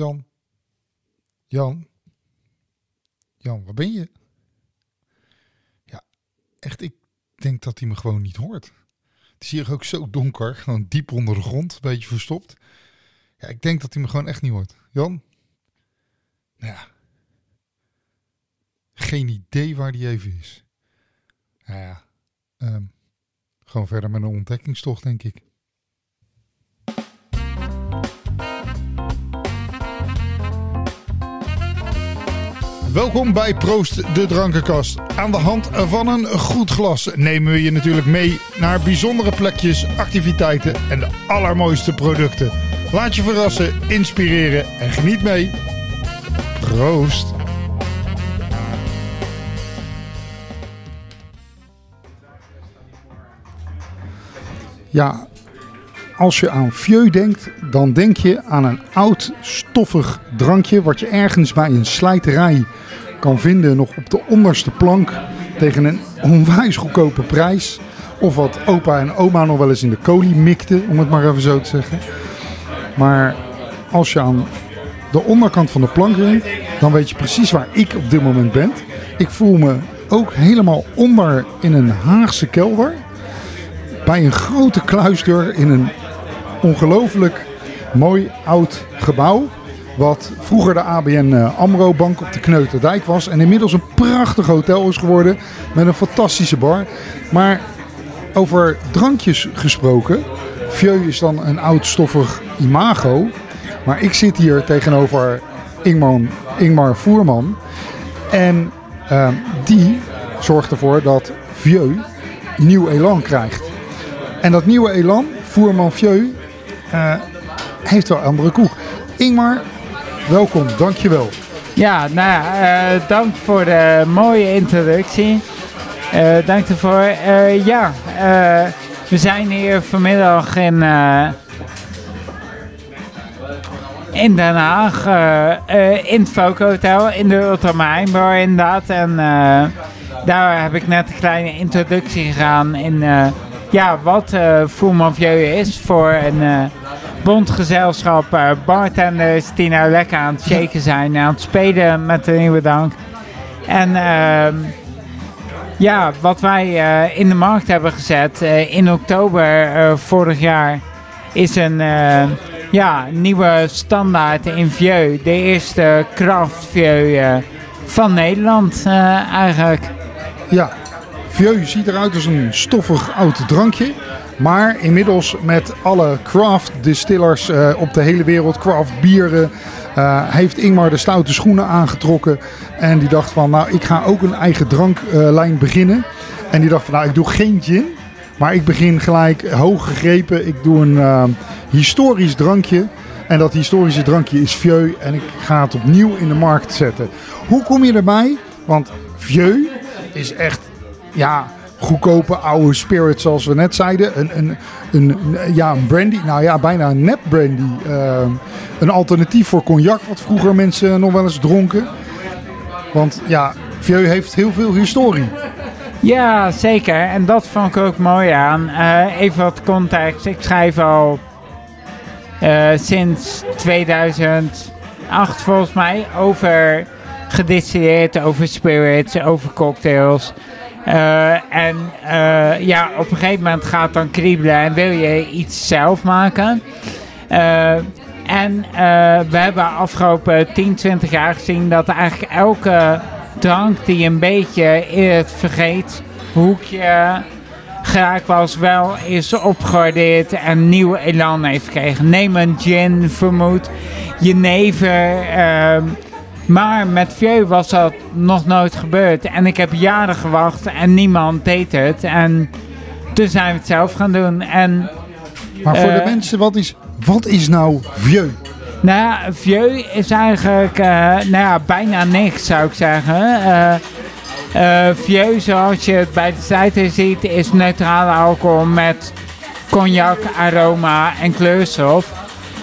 Jan. Jan. Jan, waar ben je? Ja, echt, ik denk dat hij me gewoon niet hoort. Het is hier ook zo donker, gewoon diep onder de grond, een beetje verstopt. Ja, ik denk dat hij me gewoon echt niet hoort. Jan? Nou ja. Geen idee waar die even is. Nou ja, ehm, gewoon verder met een ontdekkingstocht, denk ik. Welkom bij Proost de Drankenkast. Aan de hand van een goed glas nemen we je natuurlijk mee naar bijzondere plekjes, activiteiten en de allermooiste producten. Laat je verrassen, inspireren en geniet mee. Proost! Ja, als je aan vieux denkt, dan denk je aan een oud stoffig drankje wat je ergens bij een slijterij kan vinden, nog op de onderste plank tegen een onwijs goedkope prijs. Of wat opa en oma nog wel eens in de kolie mikten, om het maar even zo te zeggen. Maar als je aan de onderkant van de plank bent, dan weet je precies waar ik op dit moment ben. Ik voel me ook helemaal onder in een Haagse kelder. Bij een grote kluisdeur in een ongelooflijk mooi oud gebouw. Wat vroeger de ABN eh, AMRO Bank op de Kneuterdijk was. En inmiddels een prachtig hotel is geworden. Met een fantastische bar. Maar over drankjes gesproken. Vieux is dan een oud stoffig imago. Maar ik zit hier tegenover Ingmar, Ingmar Voerman. En uh, die zorgt ervoor dat Vieux nieuw elan krijgt. En dat nieuwe elan, Voerman Vieux, uh, heeft wel andere koek. Ingmar, welkom, dankjewel. Ja, nou uh, dank voor de mooie introductie. Uh, dank ervoor. ja, we zijn hier vanmiddag in, in Den Haag, in het Foco Hotel, in de Ultramijnbar inderdaad. En daar heb ik net een kleine introductie gedaan in ja, wat uh, Vieux is voor een bondgezelschap uh, bartenders die nou lekker aan het shaken zijn, aan het spelen met de nieuwe dank. En ehm, ja, wat wij in de markt hebben gezet in oktober vorig jaar is een ja, nieuwe standaard in Vieux. De eerste craft Vieux van Nederland eigenlijk. Ja, Vieux ziet eruit als een stoffig oud drankje. Maar inmiddels met alle craft distillers uh, op de hele wereld, craft bieren, uh, heeft Ingmar de stoute schoenen aangetrokken. En die dacht van, nou ik ga ook een eigen dranklijn beginnen. En die dacht van, nou ik doe geen gin. Maar ik begin gelijk hoog gegrepen. Ik doe een historisch drankje. En dat historische drankje is Vieux. En ik ga het opnieuw in de markt zetten. Hoe kom je erbij? Want Vieux is echt ja, goedkope oude spirit, zoals we net zeiden. Een, een, een, ja, een brandy, nou ja, bijna een nep brandy. Uh, een alternatief voor cognac, wat vroeger mensen nog wel eens dronken. Want ja, Vieux heeft heel veel historie. Ja, zeker. En dat vond ik ook mooi aan. Uh, even wat context. Ik schrijf al uh, sinds 2008 volgens mij over gedistilleerd, over spirits, over cocktails. Uh, en uh, ja, op een gegeven moment gaat dan kriebelen en wil je iets zelf maken. Uh, en we hebben afgelopen 10, 20 jaar gezien dat eigenlijk elke drank die een beetje in het vergeet hoekje geraakt was, wel is opgewaardeerd en nieuw elan heeft gekregen. Neem een gin, vermoed, jenever. Maar met Vieux was dat nog nooit gebeurd. En ik heb jaren gewacht en niemand deed het. En toen zijn we het zelf gaan doen. En, maar voor uh, de mensen, wat is, wat is nou Vieux? Nou ja, Vieux is eigenlijk uh, nou ja, bijna niks zou ik zeggen. Uh, Vieux, zoals je het bij de site ziet, is neutrale alcohol met cognac, aroma en kleurstof.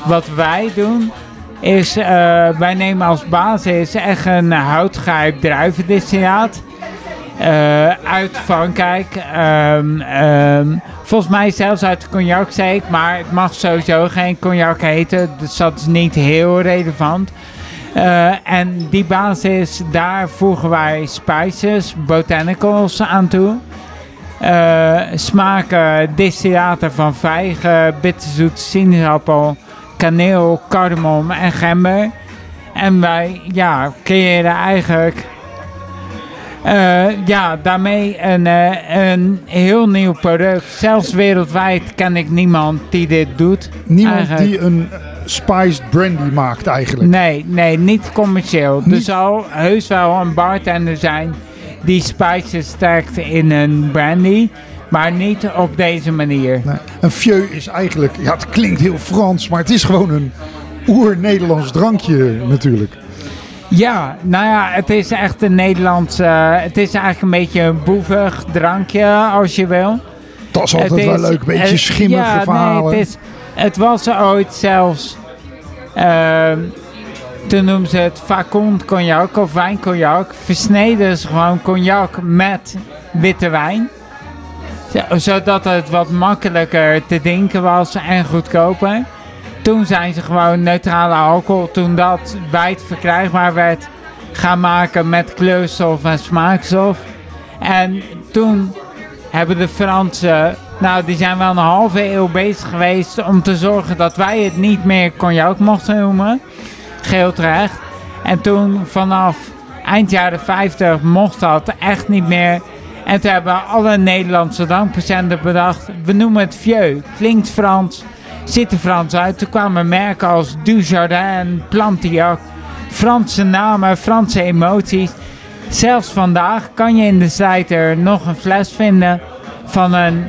Wat wij doen is, uh, wij nemen als basis echt een houtgrijp druivendistillaat. eh, uit Frankrijk. Ehm, ehm, volgens mij zelfs uit cognaczeek, maar het mag sowieso geen cognac heten. Dus dat is niet heel relevant. Eh, en die basis, daar voegen wij spices, botanicals aan toe. Eh, smaken, distillaten van vijgen, bitterzoet, sinaasappel, kaneel, cardamom en gember. En wij ja, creëren eigenlijk eh, ja, daarmee een, eh, een heel nieuw product. Zelfs wereldwijd ken ik niemand die dit doet. Niemand eigenlijk. die een spiced brandy maakt eigenlijk. Nee, nee, niet commercieel. Er zal heus wel een bartender zijn die spices stekt in een brandy. Maar niet op deze manier. Nee. Een vieux is eigenlijk, ja het klinkt heel Frans, maar het is gewoon een oer-Nederlands drankje natuurlijk. Ja, nou ja, het is echt een Nederlands... eh, het is eigenlijk een beetje een boevig drankje, als je wil. Dat is altijd Het wel is- leuk, een beetje het- schimmige ja, verhalen. Nee, het, is, het was ooit zelfs... ehm, toen noemden ze het facond cognac of wijncognac. Versneden ze gewoon cognac met witte wijn. Zo- Zodat het wat makkelijker te drinken was en goedkoper. Toen zijn ze gewoon neutrale alcohol, toen dat wijd verkrijgbaar werd, gaan maken met kleurstof en smaakstof. En toen hebben de Fransen, nou die zijn wel een halve eeuw bezig geweest om te zorgen dat wij het niet meer cognac mochten noemen. Geheel terecht. En toen vanaf eind jaren 50 mocht dat echt niet meer. En toen hebben alle Nederlandse drankpatiënten bedacht, we noemen het vieux. Klinkt Frans, ziet er Frans uit. Toen kwamen merken als Dujardin, Plantillac, Franse namen, Franse emoties. Zelfs vandaag kan je in de slijter nog een fles vinden van een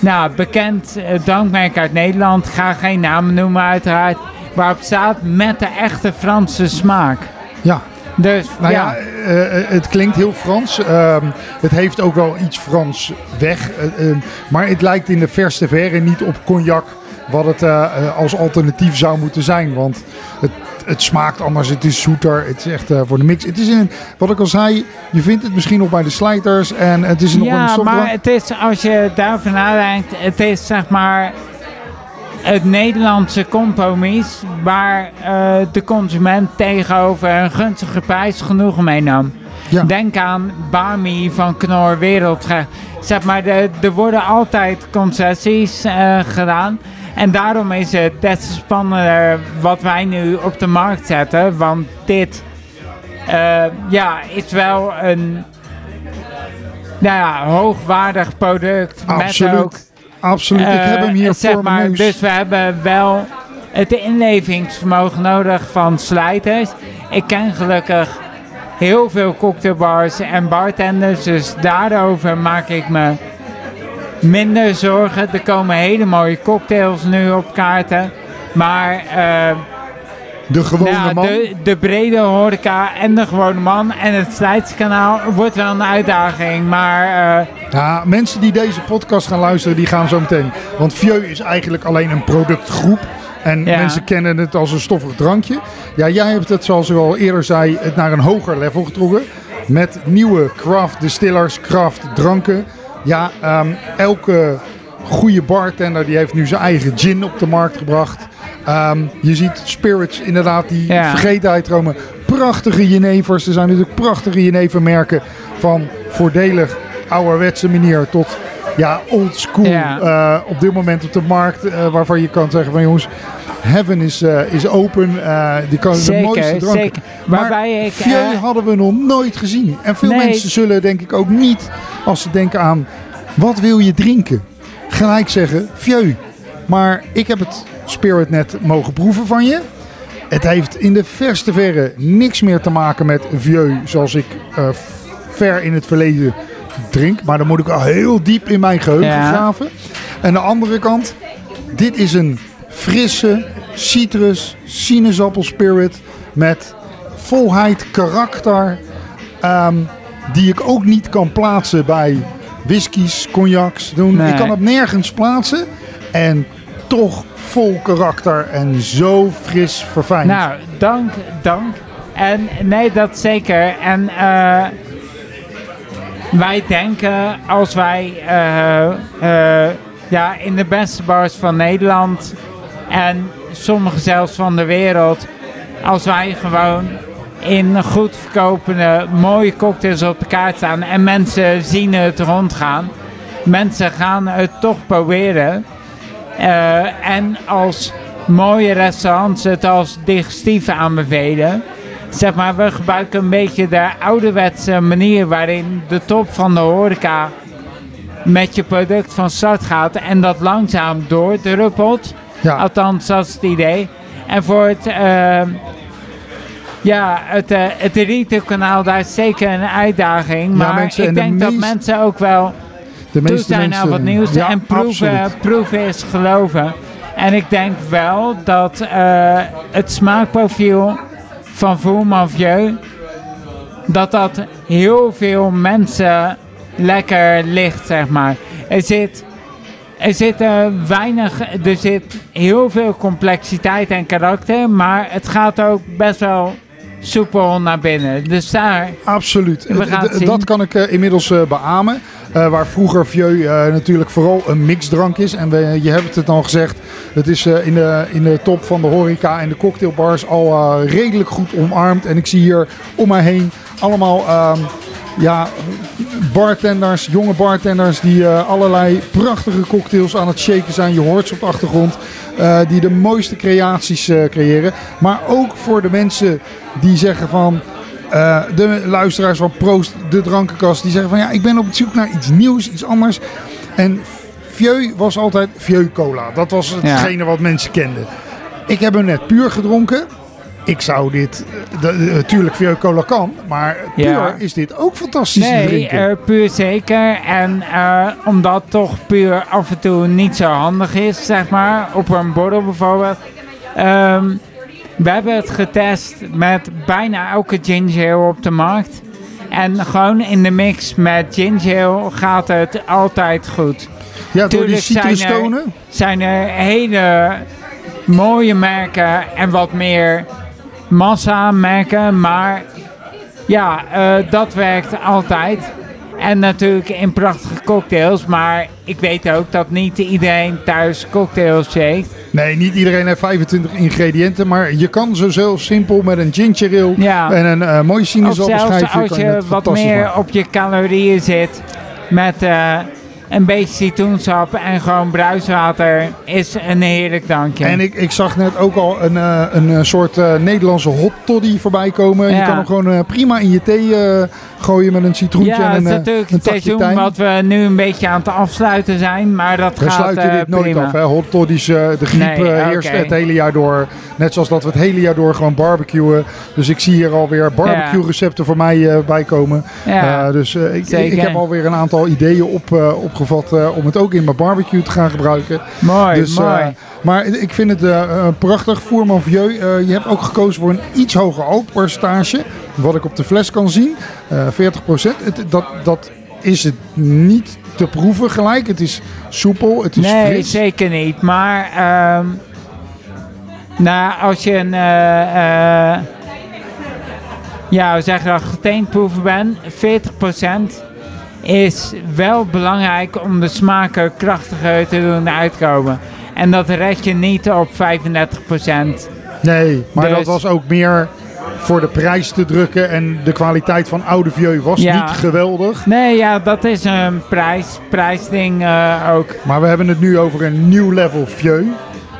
nou, bekend eh, drankmerk uit Nederland. Ga geen namen noemen uiteraard. Waarop staat met de echte Franse smaak. Ja, Dus nou ja, ja, eh, eh, het klinkt heel Frans. Ehm, het heeft ook wel iets Frans weg. eh, eh, maar het lijkt in de verste verre niet op cognac wat het als alternatief zou moeten zijn. Want het, het smaakt anders, het is zoeter, het is echt voor de mix. Het is in, wat ik al zei, je vindt het misschien nog bij de slijters en het is nog een ja maar het is, als je daarover nadenkt, het is zeg maar het Nederlandse compromis waar eh, de consument tegenover een gunstige prijs genoegen meenam. Ja. Denk aan Bami van Knor Wereldrecht. Zeg maar, er worden altijd concessies eh, gedaan. En daarom is het des te spannender wat wij nu op de markt zetten. Want dit eh, ja, is wel een nou ja, hoogwaardig product. Met ook Absoluut, ik heb hem hier eh, zeg voor maar, mijn. Dus we hebben wel het inlevingsvermogen nodig van slijters. Ik ken gelukkig heel veel cocktailbars en bartenders, dus daarover maak ik me minder zorgen. Er komen hele mooie cocktails nu op kaarten. Maar eh, de gewone nou, man. de, de brede horeca en de gewone man en het slijtskanaal wordt wel een uitdaging. Maar eh, Ja, mensen die deze podcast gaan luisteren, die gaan zo meteen. Want Vieux is eigenlijk alleen een productgroep. En Ja. mensen kennen het als een stoffig drankje. Ja, jij hebt het, zoals ik al eerder zei, het naar een hoger level getrokken. Met nieuwe craft distillers, craft dranken. Ja, ehm, elke goede bartender die heeft nu zijn eigen gin op de markt gebracht. Ehm, je ziet spirits inderdaad die Ja. vergetenheid dromen. Prachtige jenevers. Er zijn natuurlijk prachtige jenevermerken van voordelig ouderwetse manier tot ja, old school Ja. eh, op dit moment op de markt. eh, waarvan je kan zeggen van jongens, heaven is, eh, is open. die kan de mooiste dranken. zeker. Maar ik... Eh, hadden we nog nooit gezien. En veel Nee. mensen zullen denk ik ook niet, als ze denken aan wat wil je drinken, gelijk zeggen Vieux. Maar ik heb het Spirit net mogen proeven van je. Het heeft in de verste verre niks meer te maken met Vieux zoals ik eh, ver in het verleden drink. Maar dan moet ik al heel diep in mijn geheugen Ja. graven. En de andere kant, dit is een frisse citrus sinaasappel spirit met volheid, karakter. ehm, die ik ook niet kan plaatsen bij whiskies, cognacs. Doen. Nee. Ik kan het nergens plaatsen. En toch vol karakter en zo fris verfijnd. Nou, dank, dank. En nee, dat zeker. En eh, wij denken als wij eh, eh, ja, in de beste bars van Nederland en sommige zelfs van de wereld, als wij gewoon in goed verkopende mooie cocktails op de kaart staan en mensen zien het rondgaan, mensen gaan het toch proberen. Eh, en als mooie restaurants het als digestief aanbevelen. Zeg maar, we gebruiken een beetje de ouderwetse manier waarin de top van de horeca met je product van start gaat en dat langzaam doordruppelt. Ja. Althans, dat is het idee. En voor het, uh, ja, het, uh, het retailkanaal, daar is zeker een uitdaging. Ja, Maar mensen- ik de denk dat meest- mensen ook wel De toe zijn mensen... naar wat nieuws Ja, en proeven, proeven is geloven. En ik denk wel dat eh, het smaakprofiel van Voerman Vieux, dat dat heel veel mensen lekker ligt, zeg maar. Er zit, er zit eh, weinig, er zit heel veel complexiteit en karakter, maar het gaat ook best wel soepel naar binnen. Dus daar, Absoluut. Zien. Dat kan ik eh, inmiddels eh, beamen. Eh, waar vroeger Vieux eh, natuurlijk vooral een mixdrank is. En we, je hebt het al gezegd. Het is eh, in, de, in de top van de horeca en de cocktailbars al eh, redelijk goed omarmd. En ik zie hier om mij heen allemaal ehm, ja, bartenders, jonge bartenders die eh, allerlei prachtige cocktails aan het shaken zijn. Je hoort ze op de achtergrond. eh, die de mooiste creaties eh, creëren. Maar ook voor de mensen die zeggen van... de luisteraars van Proost, de drankenkast, die zeggen van ja, ik ben op zoek naar iets nieuws, iets anders. En Vieux was altijd Vieux Cola. Dat was hetgene wat mensen kenden. Ik heb hem net puur gedronken. Ik zou dit, eh, natuurlijk Vieux Cola kan, maar puur Ja. is dit ook fantastisch Nee, drinken. eh, puur zeker. En eh, omdat toch puur af en toe niet zo handig is, zeg maar, op een borrel bijvoorbeeld. Ehm, we hebben het getest met bijna elke ginger ale op de markt. En gewoon in de mix met ginger ale gaat het altijd goed. ja, door die tuurlijk zijn er-. Zijn er hele mooie merken en wat meer massa merken, maar ja, eh, dat werkt altijd. En natuurlijk in prachtige cocktails, maar ik weet ook dat niet iedereen thuis cocktails shakt. Nee, niet iedereen heeft 25 ingrediënten, maar je kan zo zo simpel met een ginger ale Ja. en een eh mooi Of sinaasappelschijfje zelfs als je je wat meer maken. op je calorieën zit met eh, een beetje citroensap en gewoon bruiswater, is een heerlijk dankje. En ik, ik zag net ook al een, eh, een eh, soort eh, Nederlandse hot toddy voorbij komen. Je Ja. kan hem gewoon prima in je thee gooien met een citroentje Ja, en een, is eh, natuurlijk een het seizoen wat we nu een beetje aan het afsluiten zijn, maar dat We gaat sluiten eh, dit nooit prima. af. Hè. Hot toddies, de griep Nee, heerst het hele jaar door. Net zoals dat we het hele jaar door gewoon barbecuen. Dus ik zie hier alweer barbecue recepten voor mij bij komen. Ja, dus ik, ik, heb alweer een aantal ideeën op, eh, opgevat eh, om het ook in mijn barbecue te gaan gebruiken. mooi, Dus, eh, mooi. maar ik vind het eh, prachtig. Voerman Vieux, je hebt ook gekozen voor een iets hoger alcoholpercentage. Wat ik op de fles kan zien. eh 40%. Het, dat, dat is het niet te proeven gelijk. Het is soepel, het is nee, fris. zeker niet. Maar ehm, nou, als je een, ja, we zeggen dat geteenproeven bent, 40% is wel belangrijk om de smaken krachtiger te doen uitkomen. En dat red je niet op 35%. Nee, maar Dus- dat was ook meer voor de prijs te drukken. En de kwaliteit van oude Vieux was Ja. niet geweldig. Nee, ja, dat is een prijs, prijsding eh, ook. Maar we hebben het nu over een nieuw level Vieux.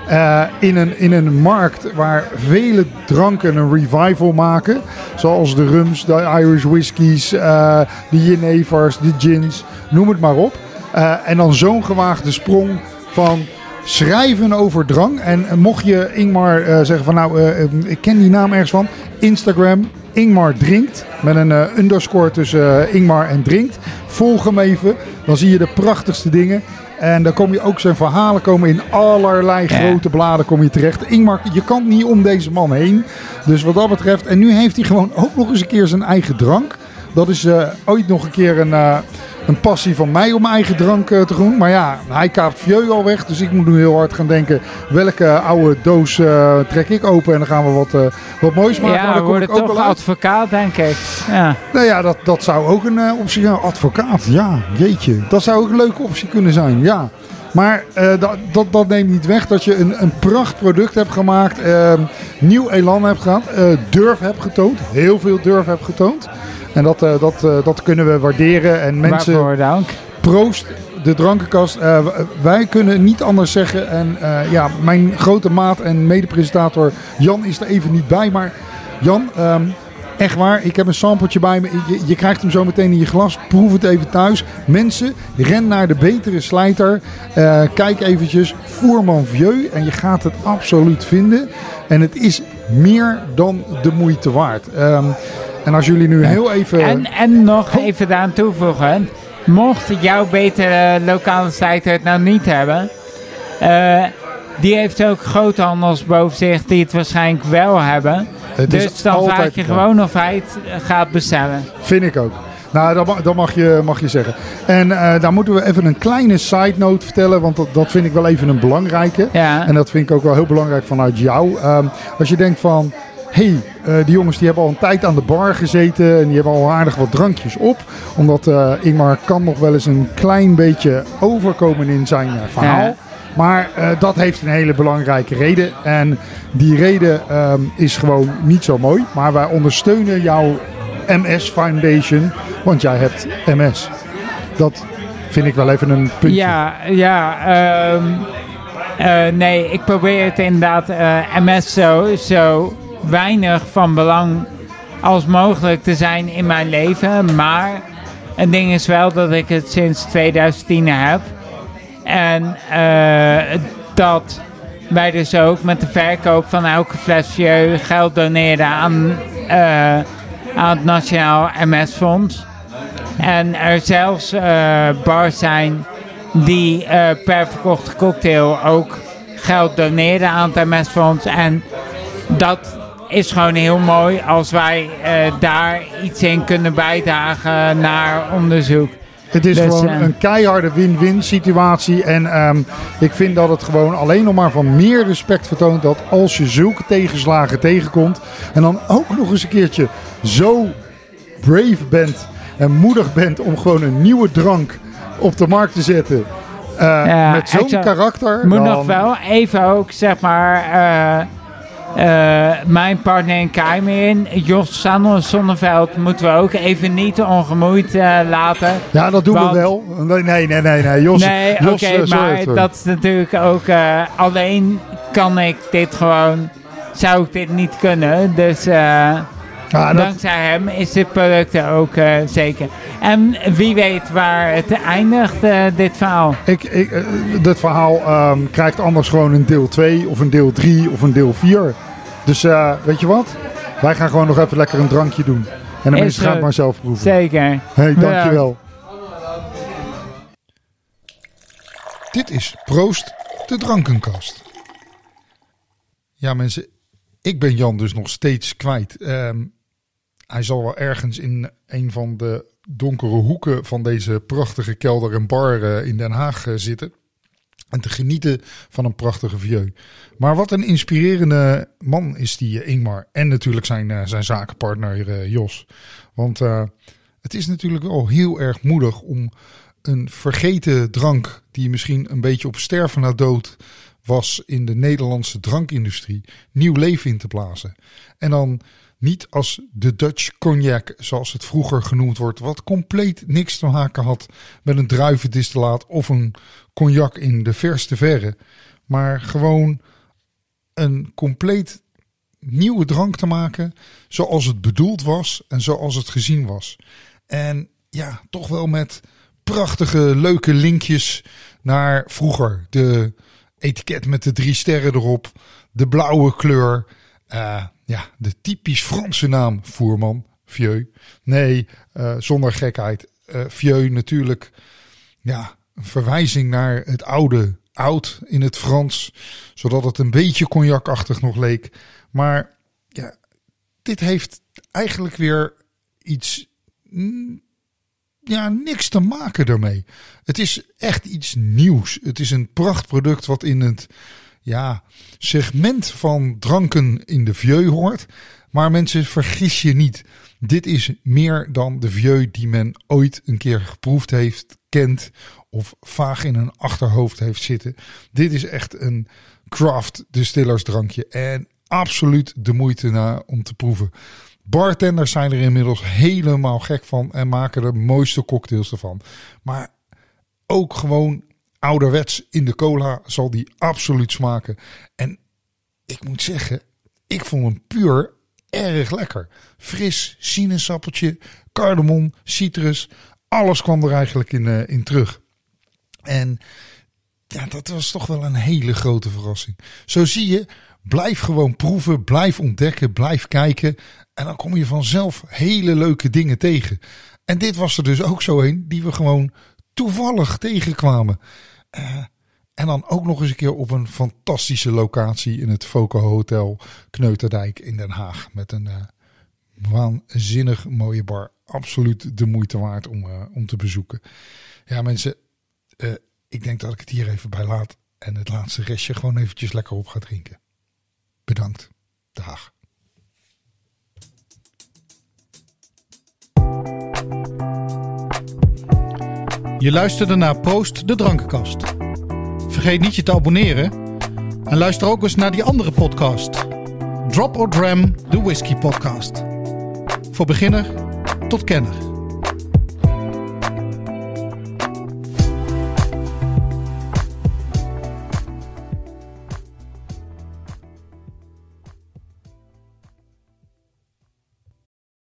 Eh, in, een, in een markt waar vele dranken een revival maken. Zoals de rums, de Irish whiskies, eh, de jenevers, de gins, noem het maar op. Eh, en dan zo'n gewaagde sprong van schrijven over drang. En mocht je Ingmar zeggen van nou, ik ken die naam ergens van. Instagram, Ingmar drinkt. Met een underscore tussen Ingmar en drinkt. Volg hem even. Dan zie je de prachtigste dingen. En dan kom je ook zijn verhalen komen in allerlei grote bladen kom je terecht. Ingmar, je kan niet om deze man heen. Dus wat dat betreft. En nu heeft hij gewoon ook nog eens een keer zijn eigen drank. Dat is eh, ooit nog een keer een, eh, een passie van mij om mijn eigen drank te doen. Maar ja, hij kaapt Vieux al weg. Dus ik moet nu heel hard gaan denken, welke oude doos trek ik open en dan gaan we wat, wat moois maken. Ja, dan word ik toch advocaat, denk ik. Ja. Nou ja, dat, dat zou ook een optie zijn. Advocaat, ja, jeetje. Dat zou ook een leuke optie kunnen zijn, ja. Maar uh, dat, dat, dat, neemt niet weg dat je een, een prachtproduct hebt gemaakt. Uh, nieuw elan hebt gehad. Uh, durf hebt getoond. Heel veel durf hebt getoond. En dat, dat, dat kunnen we waarderen. En mensen, Waarvoor dank. Proost de drankenkast. wij kunnen niet anders zeggen. En ja, mijn grote maat en medepresentator Jan is er even niet bij. Maar Jan, um, Echt waar, ik heb een sampletje bij me. Je, je, krijgt hem zo meteen in je glas. Proef het even thuis. Mensen, ren naar de betere slijter. Uh, kijk eventjes, Voerman Vieux. En je gaat het absoluut vinden. En het is meer dan de moeite waard. Um, en als jullie nu heel even... En, en nog even daaraan toevoegen. Mocht jouw betere lokale slijter het nou niet hebben... Uh, die heeft ook groothandels boven zich die het waarschijnlijk wel hebben. Het dus dan vraag je gewoon of hij het gaat bestellen. Vind ik ook. Nou, dat, mag, dat mag, je, mag je zeggen. En uh, daar moeten we even een kleine side note vertellen, want dat, dat vind ik wel even een belangrijke. Ja. En dat vind ik ook wel heel belangrijk vanuit jou. Um, als je denkt van, hey, uh, die jongens die hebben al een tijd aan de bar gezeten en die hebben al aardig wat drankjes op. Omdat uh, Ingmar kan nog wel eens een klein beetje overkomen in zijn verhaal. Ja. Maar uh, dat heeft een hele belangrijke reden. En die reden um, is gewoon niet zo mooi. Maar wij ondersteunen jouw MS Foundation. Want jij hebt MS. Dat vind ik wel even een puntje. Ja, ja. Um, uh, nee, ik probeer het inderdaad uh, MS zo, zo weinig van belang als mogelijk te zijn in mijn leven. Maar het ding is wel dat ik het sinds 2010 heb. En uh, dat wij dus ook met de verkoop van elke fles geld doneren aan, uh, aan het Nationaal MS-fonds. En er zelfs uh, bars zijn die per verkochte cocktail ook geld doneren aan het MS-fonds. En dat is gewoon heel mooi als wij daar iets in kunnen bijdragen naar onderzoek. Het is dus, gewoon uh, een keiharde win-win situatie. En um, ik vind dat het gewoon alleen nog maar van meer respect vertoont dat als je zulke tegenslagen tegenkomt. En dan ook nog eens een keertje zo brave bent en moedig bent om gewoon een nieuwe drank op de markt te zetten. Uh, ja, met zo'n karakter. Moet dan... nog wel even ook zeg maar. Uh, mijn partner in Keimerin, Jos Zonneveld, moeten we ook even niet ongemoeid uh, laten. Ja, dat doen want... we wel. Nee, nee, nee, nee. nee. Jos, nee, oké, okay, uh, maar dat is natuurlijk ook... alleen kan ik dit gewoon... Zou ik dit niet kunnen. Dus ja, dat... dankzij hem is dit product ook zeker. En wie weet waar het eindigt, dit verhaal. Ik, ik, dit verhaal um, krijgt anders gewoon een deel 2 of een deel 3 of een deel 4. Dus uh, weet je wat? Wij gaan gewoon nog even lekker een drankje doen. En de mensen gaan het maar zelf proeven. Zeker. hey, dankjewel. Dit is Proost, de drankenkast. Ja mensen, ik ben Jan dus nog steeds kwijt. Um, hij zal wel ergens in een van de donkere hoeken van deze prachtige kelder en bar uh, in Den Haag uh, zitten. En te genieten van een prachtige vieux. Maar wat een inspirerende man is die uh, Ingmar. En natuurlijk zijn, uh, zijn zakenpartner uh, Jos. Want het is natuurlijk wel heel erg moedig om een vergeten drank... die misschien een beetje op sterven na dood was in de Nederlandse drankindustrie... nieuw leven in te blazen. En dan niet als de Dutch cognac, zoals het vroeger genoemd wordt, wat compleet niks te maken had met een druivendistillaat of een cognac in de verste verre. Maar gewoon een compleet nieuwe drank te maken zoals het bedoeld was en zoals het gezien was. En ja, toch wel met prachtige, leuke linkjes naar vroeger. De etiket met de drie sterren erop, de blauwe kleur. Uh, ja, de typisch Franse naam Voerman, Vieux. Nee, uh, zonder gekheid. Uh, Vieux natuurlijk, ja, een verwijzing naar het oude oud in het Frans, zodat het een beetje cognacachtig nog leek. Maar ja, dit heeft eigenlijk weer iets ja, niks te maken daarmee. Het is echt iets nieuws. Het is een prachtproduct wat in het ja, segment van dranken in de vieux hoort. Maar mensen, vergis je niet. Dit is meer dan de vieux die men ooit een keer geproefd heeft, kent of vaag in een achterhoofd heeft zitten. Dit is echt een craft distillersdrankje en absoluut de moeite na om te proeven. Bartenders zijn er inmiddels helemaal gek van en maken de mooiste cocktails ervan. Maar ook gewoon ouderwets in de cola zal die absoluut smaken. En ik moet zeggen, ik vond hem puur erg lekker. Fris, sinaasappeltje, cardamom, citrus. Alles kwam er eigenlijk in, uh, in terug. En ja, dat was toch wel een hele grote verrassing. Zo zie je, blijf gewoon proeven, blijf ontdekken, blijf kijken. En dan kom je vanzelf hele leuke dingen tegen. En dit was er dus ook zo een die we gewoon toevallig tegenkwamen. Uh, en dan ook nog eens een keer op een fantastische locatie in het Foco Hotel Kneuterdijk in Den Haag. Met een uh, waanzinnig mooie bar. Absoluut de moeite waard om, uh, om te bezoeken. Ja mensen, ik denk dat ik het hier even bij laat. En het laatste restje gewoon eventjes lekker op ga drinken. Bedankt. Dag. Je luisterde naar Proost de Drankenkast. Vergeet niet je te abonneren. En luister ook eens naar die andere podcast. Drop or Dram, de Whisky Podcast. Voor beginner tot kenner.